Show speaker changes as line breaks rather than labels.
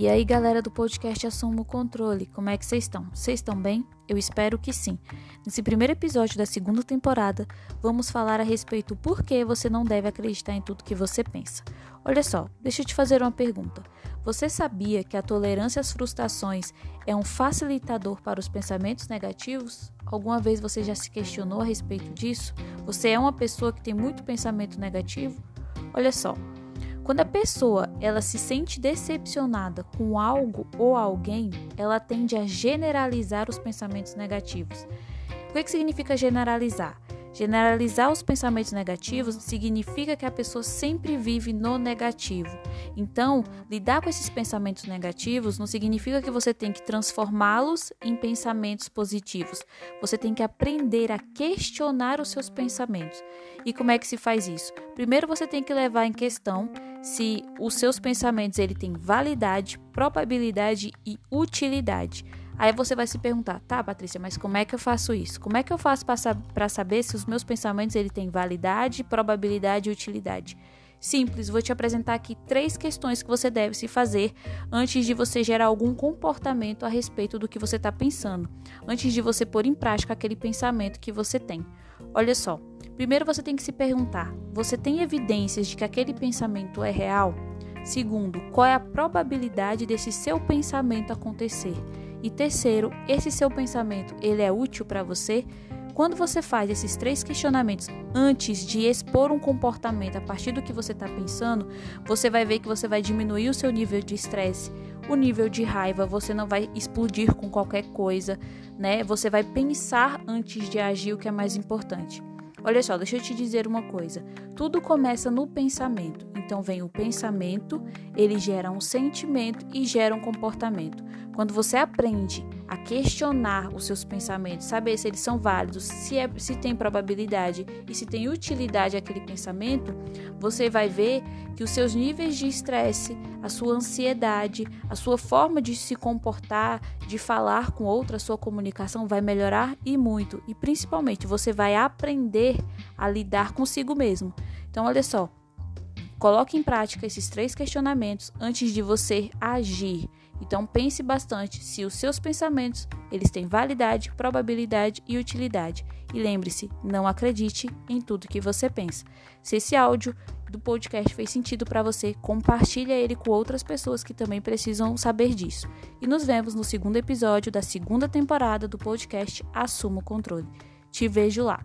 E aí, galera do podcast Assuma o Controle, como é que vocês estão? Vocês estão bem? Eu espero que sim. Nesse primeiro episódio da segunda temporada, vamos falar a respeito por que você não deve acreditar em tudo que você pensa. Olha só, deixa eu te fazer uma pergunta. Você sabia que a tolerância às frustrações é um facilitador para os pensamentos negativos? Alguma vez você já se questionou a respeito disso? Você é uma pessoa que tem muito pensamento negativo? Olha só, quando a pessoa ela se sente decepcionada com algo ou alguém, ela tende a generalizar os pensamentos negativos. O que, que significa generalizar? Generalizar os pensamentos negativos significa que a pessoa sempre vive no negativo. Então, lidar com esses pensamentos negativos não significa que você tem que transformá-los em pensamentos positivos. Você tem que aprender a questionar os seus pensamentos. E como é que se faz isso? Primeiro você tem que levar em questão se os seus pensamentos ele tem validade, probabilidade e utilidade. Aí você vai se perguntar, tá, Patrícia, mas como é que eu faço isso? Como é que eu faço para saber se os meus pensamentos ele têm validade, probabilidade e utilidade? Simples, vou te apresentar aqui três questões que você deve se fazer antes de você gerar algum comportamento a respeito do que você está pensando, antes de você pôr em prática aquele pensamento que você tem. Olha só, primeiro você tem que se perguntar: você tem evidências de que aquele pensamento é real? Segundo, qual é a probabilidade desse seu pensamento acontecer? E terceiro, esse seu pensamento, ele é útil para você? Quando você faz esses três questionamentos antes de expor um comportamento a partir do que você está pensando, você vai ver que você vai diminuir o seu nível de estresse, o nível de raiva, você não vai explodir com qualquer coisa, né? Você vai pensar antes de agir, o que é mais importante. Olha só, deixa eu te dizer uma coisa. Tudo começa no pensamento. Então vem o pensamento, ele gera um sentimento e gera um comportamento. Quando você aprende a questionar os seus pensamentos, saber se eles são válidos, se, é, se tem probabilidade e se tem utilidade aquele pensamento, você vai ver que os seus níveis de estresse, a sua ansiedade, a sua forma de se comportar, de falar com outra, a sua comunicação vai melhorar e muito. E principalmente você vai aprender a lidar consigo mesmo. Então, olha só, coloque em prática esses três questionamentos antes de você agir. Então pense bastante se os seus pensamentos eles têm validade, probabilidade e utilidade. E lembre-se, não acredite em tudo que você pensa. Se esse áudio do podcast fez sentido para você, compartilhe ele com outras pessoas que também precisam saber disso. E nos vemos no segundo episódio da segunda temporada do podcast Assuma o Controle. Te vejo lá.